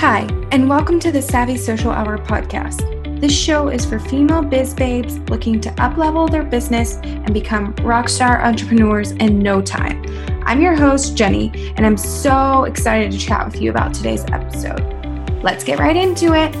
Hi, and welcome to the Savvy Social Hour podcast. This show is for female biz babes looking to uplevel their business and become rockstar entrepreneurs in no time. I'm your host, Jenny, and I'm so excited to chat with you about today's episode. Let's get right into it.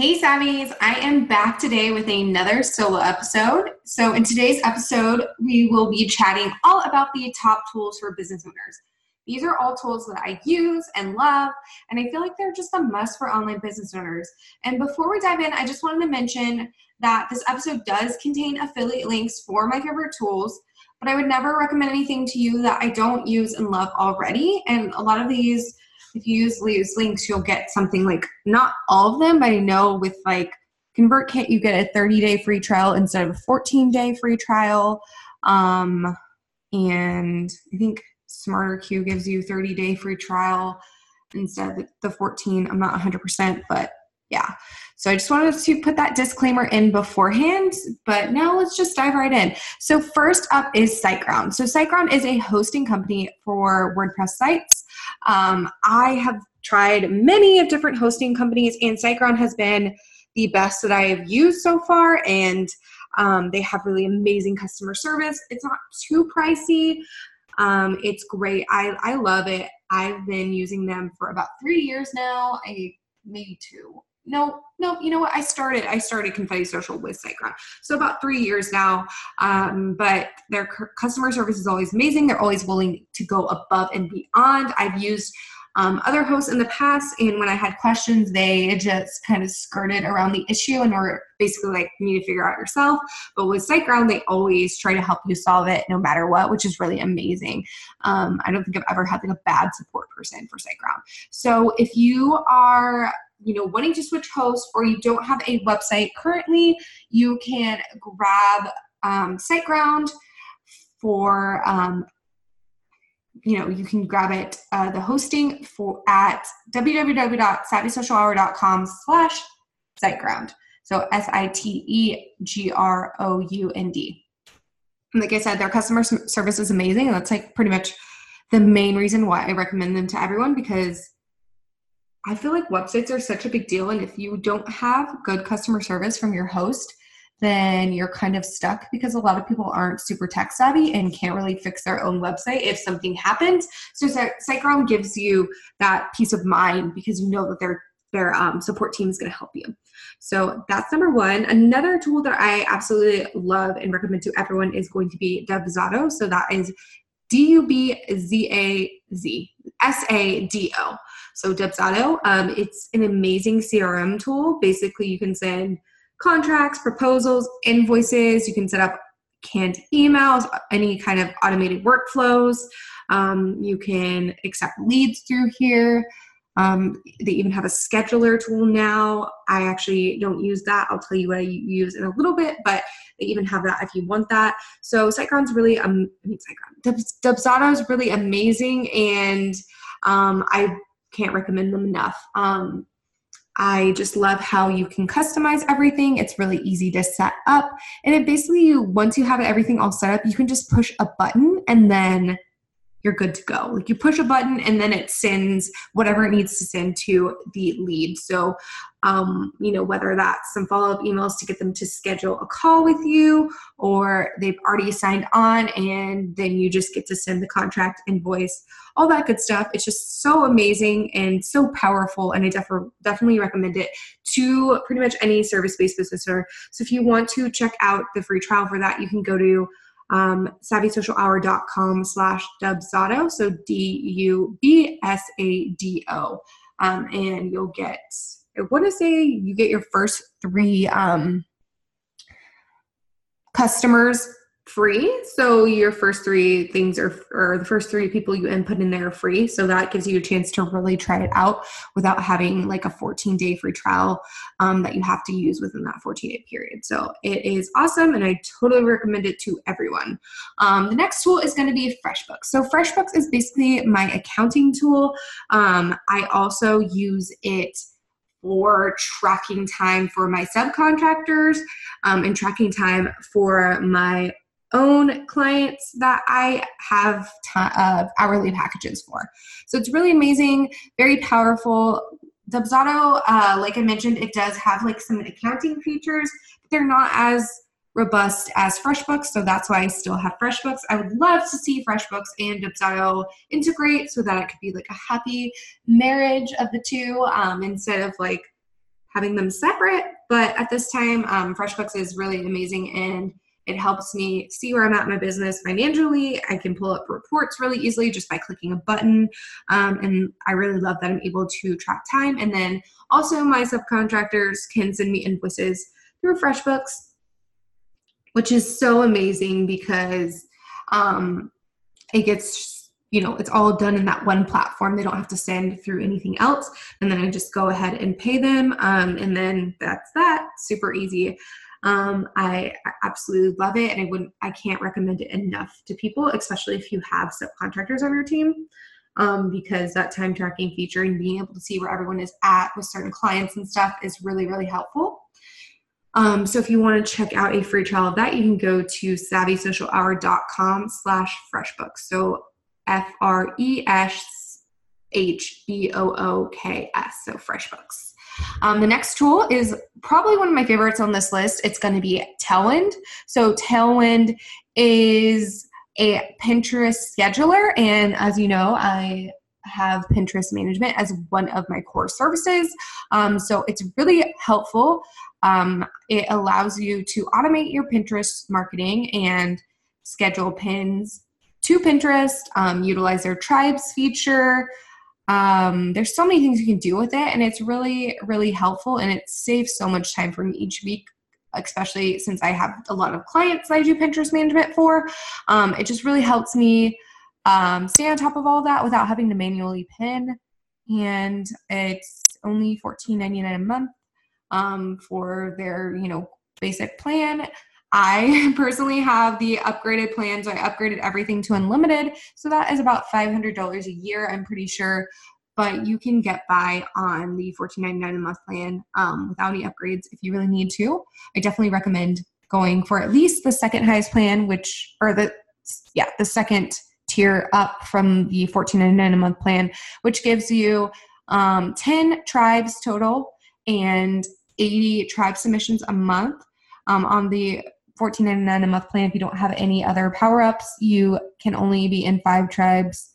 Hey, Savvies, I am back today with another solo episode. So, in today's episode, we will be chatting all about the top tools for business owners. These are all tools that I use and love, and I feel like they're just a must for online business owners. And before we dive in, I just wanted to mention that this episode does contain affiliate links for my favorite tools, but I would never recommend anything to you that I don't use and love already. And a lot of these if you use these links, you'll get something like not all of them, but I know with like ConvertKit, you get a 30 day free trial instead of a 14 day free trial. Um, and I think SmarterQueue gives you 30 day free trial instead of the 14. I'm not 100%, but yeah. So I just wanted to put that disclaimer in beforehand, but now let's just dive right in. So first up is SiteGround. So SiteGround is a hosting company for WordPress sites. Um, I have tried many of different hosting companies, and SiteGround has been the best that I have used so far. And um, they have really amazing customer service. It's not too pricey. Um, it's great. I, I love it. I've been using them for about three years now. I maybe two no, no, you know what? I started, I started Confetti Social with SiteGround. So about three years now. Um, but their customer service is always amazing. They're always willing to go above and beyond. I've used um, other hosts in the past, and when I had questions, they just kind of skirted around the issue and were basically like, you need to figure out yourself. But with SiteGround, they always try to help you solve it no matter what, which is really amazing. Um, I don't think I've ever had like a bad support person for SiteGround. So if you are you know wanting to switch hosts or you don't have a website currently you can grab um, siteground for um, you know you can grab it uh, the hosting for at www.savvysocialhour.com slash siteground. So s-i-t-e-g-r-o-u-n-d and like i said their customer service is amazing and that's like pretty much the main reason why i recommend them to everyone because I feel like websites are such a big deal. And if you don't have good customer service from your host, then you're kind of stuck because a lot of people aren't super tech savvy and can't really fix their own website if something happens. So SiteGround gives you that peace of mind because you know that their their um, support team is going to help you. So that's number one. Another tool that I absolutely love and recommend to everyone is going to be Dubsado. So that is D U B Z A Z S A D O. So Dubsado, um, it's an amazing CRM tool. Basically, you can send contracts, proposals, invoices. You can set up canned emails, any kind of automated workflows. Um, you can accept leads through here. Um, they even have a scheduler tool now. I actually don't use that. I'll tell you what I use in a little bit, but they even have that if you want that. So SiteGround's really, um, I mean, SiteGround, Dubsado is really amazing, and um, I can't recommend them enough. Um, I just love how you can customize everything. It's really easy to set up. And it basically, once you have everything all set up, you can just push a button and then you're good to go. Like you push a button and then it sends whatever it needs to send to the lead. So, um, you know, whether that's some follow up emails to get them to schedule a call with you, or they've already signed on and then you just get to send the contract invoice, all that good stuff. It's just so amazing and so powerful. And I def- definitely recommend it to pretty much any service based business owner. So if you want to check out the free trial for that, you can go to um, savvysocialhour.com slash dubsado. So D-U-B-S-A-D-O. Um, and you'll get, I want to say you get your first three um, customers free. So your first three things are, or the first three people you input in there are free. So that gives you a chance to really try it out without having like a 14 day free trial um, that you have to use within that 14 day period. So it is awesome and I totally recommend it to everyone. Um, the next tool is going to be FreshBooks. So FreshBooks is basically my accounting tool. Um, I also use it for tracking time for my subcontractors um, and tracking time for my own clients that I have uh, hourly packages for. So it's really amazing, very powerful. Dubsado, uh, like I mentioned, it does have like some accounting features, but they're not as robust as FreshBooks, so that's why I still have FreshBooks. I would love to see FreshBooks and Dubsado integrate so that it could be like a happy marriage of the two um, instead of like having them separate. But at this time, um, FreshBooks is really amazing and it helps me see where I'm at in my business financially. I can pull up reports really easily just by clicking a button. Um, and I really love that I'm able to track time. And then also, my subcontractors can send me invoices through FreshBooks which is so amazing because um, it gets you know it's all done in that one platform they don't have to send through anything else and then i just go ahead and pay them um, and then that's that super easy um, I, I absolutely love it and i wouldn't i can't recommend it enough to people especially if you have subcontractors on your team um, because that time tracking feature and being able to see where everyone is at with certain clients and stuff is really really helpful um, so if you want to check out a free trial of that, you can go to savvysocialhour.com slash freshbooks. So F-R-E-S-H-B-O-O-K-S, so FreshBooks. Um, the next tool is probably one of my favorites on this list. It's going to be Tailwind. So Tailwind is a Pinterest scheduler, and as you know, I have Pinterest management as one of my core services. Um, so it's really helpful. Um, it allows you to automate your Pinterest marketing and schedule pins to Pinterest, um, utilize their tribes feature. Um, there's so many things you can do with it, and it's really, really helpful. And it saves so much time for me each week, especially since I have a lot of clients that I do Pinterest management for. Um, it just really helps me um, stay on top of all of that without having to manually pin. And it's only $14.99 a month um, for their, you know, basic plan. I personally have the upgraded plan, so I upgraded everything to unlimited. So that is about $500 a year, I'm pretty sure. But you can get by on the $14.99 a month plan um, without any upgrades if you really need to. I definitely recommend going for at least the second highest plan, which, or the, yeah, the second tier up from the $14.99 a month plan, which gives you um, 10 tribes total and 80 tribe submissions a month. Um, on the $14.99 a month plan, if you don't have any other power ups, you can only be in five tribes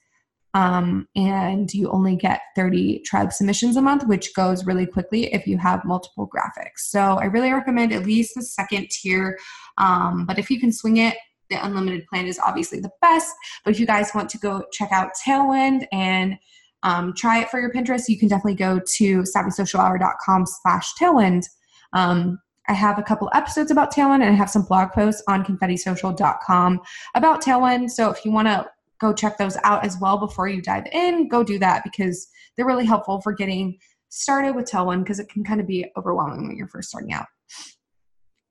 um, and you only get 30 tribe submissions a month, which goes really quickly if you have multiple graphics. So I really recommend at least the second tier. Um, but if you can swing it, the unlimited plan is obviously the best. But if you guys want to go check out Tailwind and um, try it for your Pinterest, you can definitely go to savvysocialhour.com slash tailwind. Um, I have a couple episodes about Tailwind and I have some blog posts on confettisocial.com about Tailwind. So if you want to go check those out as well before you dive in, go do that because they're really helpful for getting started with Tailwind because it can kind of be overwhelming when you're first starting out.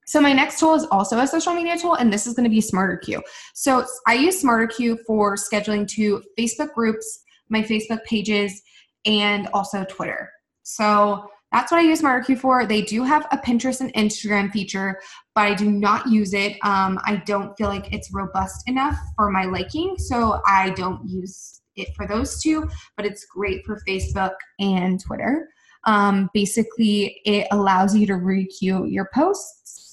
So my next tool is also a social media tool, and this is going to be SmarterQueue. So I use SmarterQueue for scheduling to Facebook groups, my Facebook pages, and also Twitter. So that's what I use SmarterQueue for. They do have a Pinterest and Instagram feature, but I do not use it. Um, I don't feel like it's robust enough for my liking, so I don't use it for those two, but it's great for Facebook and Twitter. Um, basically, it allows you to requeue your posts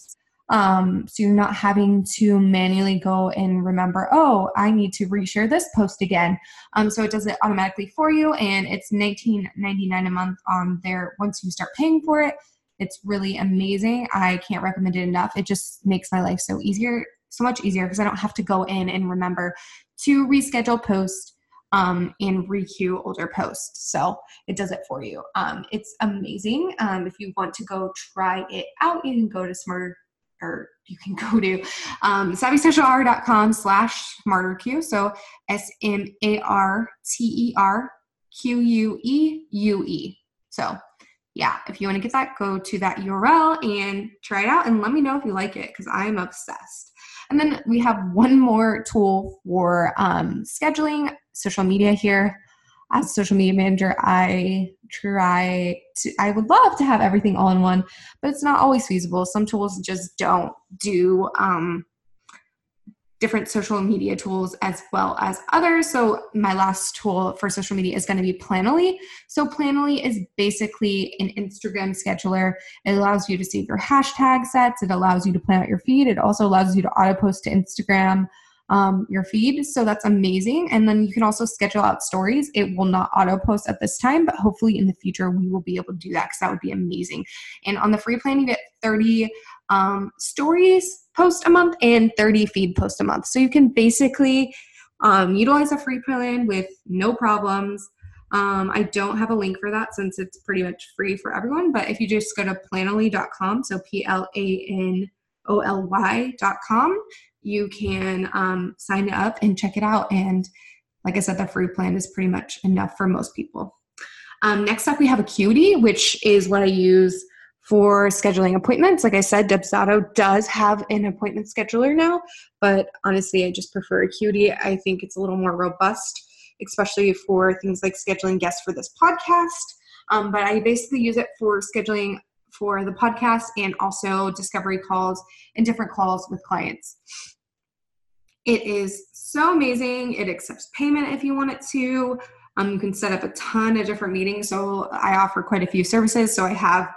um, so you're not having to manually go and remember, oh, I need to reshare this post again. Um, so it does it automatically for you, and it's $19.99 a month on there once you start paying for it. It's really amazing. I can't recommend it enough. It just makes my life so easier, so much easier because I don't have to go in and remember to reschedule posts um, and requeue older posts. So it does it for you. Um, it's amazing. Um, if you want to go try it out, you can go to smarter or you can go to um, savvysocialhour.com slash smarterqueue. So S-M-A-R-T-E-R-Q-U-E-U-E. So yeah, if you want to get that, go to that URL and try it out and let me know if you like it because I'm obsessed. And then we have one more tool for um, scheduling social media here as a social media manager, I try to, I would love to have everything all in one, but it's not always feasible. Some tools just don't do, um, different social media tools as well as others. So my last tool for social media is going to be Planoly. So Planoly is basically an Instagram scheduler. It allows you to save your hashtag sets. It allows you to plan out your feed. It also allows you to auto post to Instagram um, your feed. So that's amazing. And then you can also schedule out stories. It will not auto post at this time, but hopefully in the future we will be able to do that because that would be amazing. And on the free plan, you get 30 um, stories post a month and 30 feed post a month. So you can basically um, utilize a free plan with no problems. Um, I don't have a link for that since it's pretty much free for everyone. But if you just go to planoly.com, so P L A N O L Y.com, you can um, sign up and check it out. And like I said, the free plan is pretty much enough for most people. Um, next up, we have Acuity, which is what I use for scheduling appointments. Like I said, Dubsado does have an appointment scheduler now, but honestly, I just prefer Acuity. I think it's a little more robust, especially for things like scheduling guests for this podcast. Um, but I basically use it for scheduling for the podcast and also discovery calls and different calls with clients. It is so amazing. It accepts payment if you want it to. Um, you can set up a ton of different meetings. So I offer quite a few services. So I have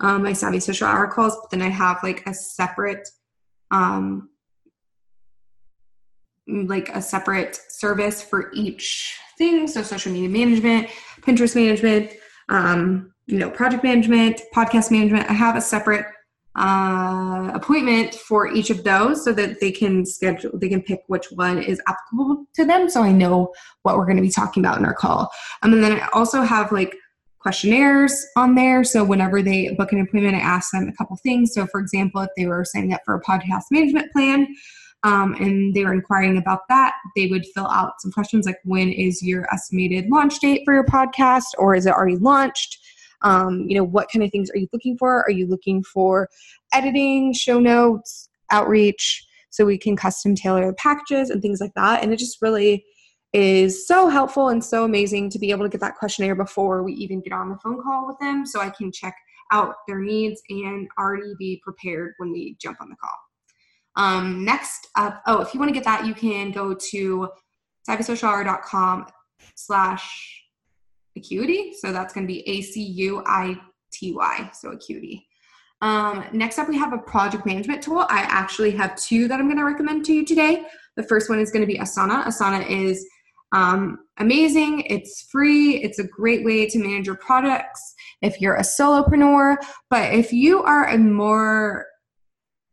um, my Savvy Social Hour calls, but then I have like a separate, um, like a separate service for each thing. So social media management, Pinterest management, um, you know, project management, podcast management. I have a separate uh, appointment for each of those so that they can schedule they can pick which one is applicable to them so i know what we're going to be talking about in our call. Um, and then i also have like questionnaires on there. So whenever they book an appointment i ask them a couple things. So for example if they were signing up for a podcast management plan um, and they were inquiring about that they would fill out some questions like when is your estimated launch date for your podcast? Or is it already launched um, you know, what kind of things are you looking for? Are you looking for editing, show notes, outreach? So we can custom tailor the packages and things like that. And it just really is so helpful and so amazing to be able to get that questionnaire before we even get on the phone call with them so I can check out their needs and already be prepared when we jump on the call. Um, next up, oh, if you want to get that, you can go to savvysocialhour.com slash acuity. So that's going to be A C U I T Y, so acuity. Um, next up, we have a project management tool. I actually have two that I'm going to recommend to you today. The first one is going to be Asana. Asana is um, amazing. It's free. It's a great way to manage your products if you're a solopreneur. But if you are a more,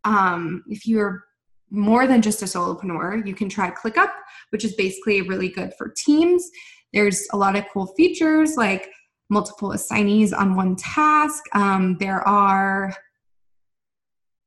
um, if you're more than just a solopreneur, you can try ClickUp, which is basically really good for teams. There's a lot of cool features like multiple assignees on one task. Um, there are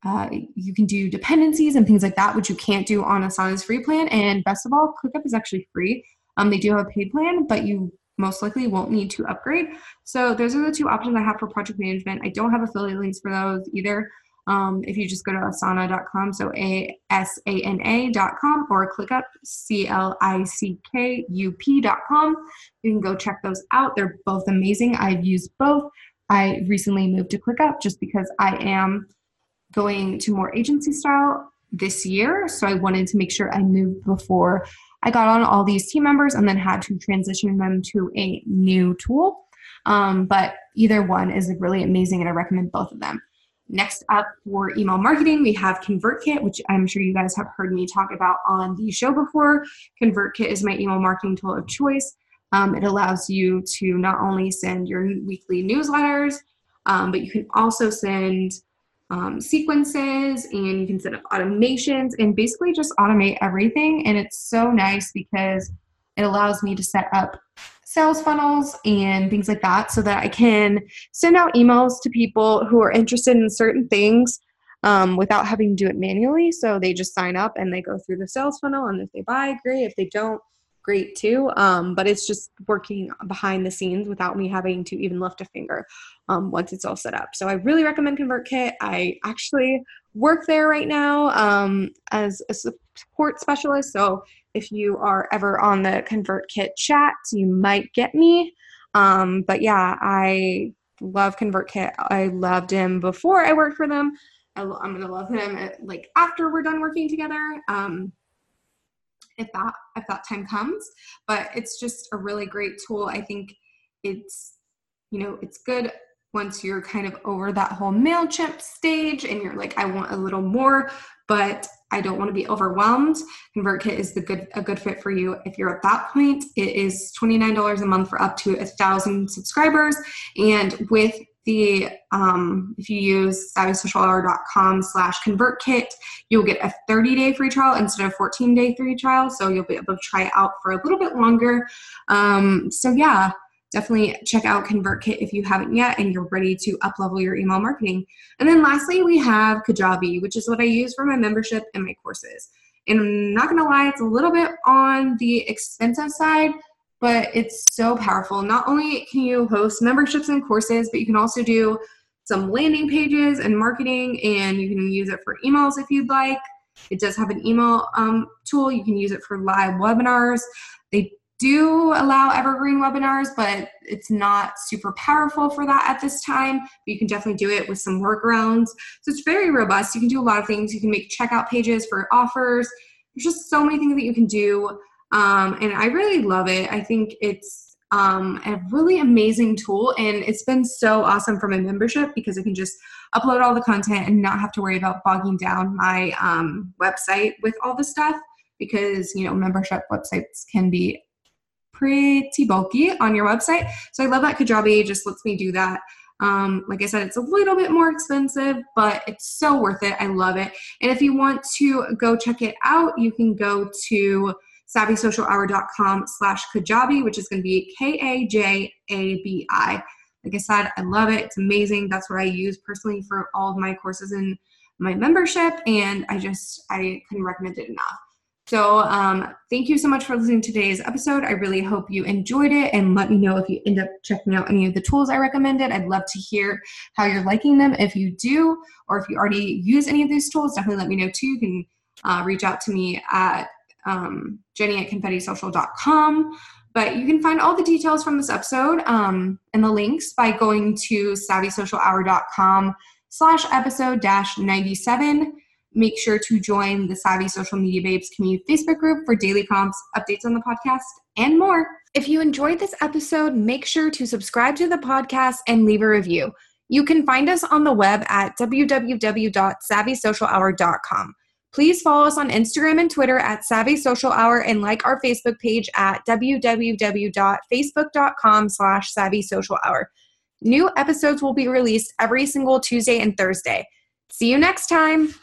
uh, you can do dependencies and things like that, which you can't do on Asana's free plan. And best of all, ClickUp is actually free. Um, they do have a paid plan, but you most likely won't need to upgrade. So those are the two options I have for project management. I don't have affiliate links for those either. Um, if you just go to asana.com, so A S A N A.com, or ClickUp, C L I C K U P.com, you can go check those out. They're both amazing. I've used both. I recently moved to ClickUp just because I am going to more agency style this year. So I wanted to make sure I moved before I got on all these team members and then had to transition them to a new tool. Um, but either one is really amazing and I recommend both of them. Next up for email marketing, we have ConvertKit, which I'm sure you guys have heard me talk about on the show before. ConvertKit is my email marketing tool of choice. Um, it allows you to not only send your weekly newsletters, um, but you can also send um, sequences and you can set up automations and basically just automate everything. And it's so nice because it allows me to set up sales funnels and things like that so that I can send out emails to people who are interested in certain things um, without having to do it manually. So they just sign up and they go through the sales funnel. And if they buy, great. If they don't, great too. Um, but it's just working behind the scenes without me having to even lift a finger um, once it's all set up. So I really recommend ConvertKit. I actually work there right now um, as a support specialist. So if you are ever on the ConvertKit chat, you might get me. Um, but yeah, I love ConvertKit. I loved him before I worked for them. I, am gonna love him at, uh, like after we're done working together. Um, if that if that time comes. But it's just a really great tool. I think it's you know it's good once you're kind of over that whole MailChimp stage and you're like, I want a little more, but I don't want to be overwhelmed. ConvertKit is the good a good fit for you if you're at that point. It is $29 a month for up to a thousand subscribers. And with the um, if you use savvysocialhour.com slash convertkit you'll get a 30 day free trial instead of 14 day free trial so you'll be able to try it out for a little bit longer um, so yeah definitely check out ConvertKit if you haven't yet and you're ready to uplevel your email marketing. And then lastly, we have Kajabi, which is what I use for my membership and my courses. And I'm not gonna lie, it's a little bit on the expensive side, but it's so powerful. Not only can you host memberships and courses, but you can also do some landing pages and marketing, and you can use it for emails if you'd like. It does have an email um, tool. You can use it for live webinars. They do allow evergreen webinars, but it's not super powerful for that at this time. But you can definitely do it with some workarounds. So it's very robust. You can do a lot of things. You can make checkout pages for offers. There's just so many things that you can do. Um, and I really love it. I think it's um, a really amazing tool. And it's been so awesome for my membership because I can just upload all the content and not have to worry about bogging down my um, website with all the stuff because you know membership websites can be pretty bulky on your website. So I love that Kajabi just lets me do that. Um, like I said, it's a little bit more expensive, but it's so worth it. I love it. And if you want to go check it out, you can go to savvysocialhour.com slash Kajabi, which is going to be K-A-J-A-B-I. Like I said, I love it. It's amazing. That's what I use personally for all of my courses and my membership. And I just, I couldn't recommend it enough. So, um, thank you so much for listening to today's episode. I really hope you enjoyed it and let me know if you end up checking out any of the tools I recommended. I'd love to hear how you're liking them. If you do, or if you already use any of these tools, definitely let me know too. You can uh, reach out to me at um, jenny at confettisocial.com. But you can find all the details from this episode um, and the links by going to savvysocialhour.com slash episode dash 97 Make sure to join the Savvy Social Media Babes community Facebook group for daily prompts, updates on the podcast, and more. If you enjoyed this episode, make sure to subscribe to the podcast and leave a review. You can find us on the web at www.savvysocialhour.com. Please follow us on Instagram and Twitter at Savvy Social Hour and like our Facebook page at www.facebook.com slash Savvy Social Hour. New episodes will be released every single Tuesday and Thursday. See you next time.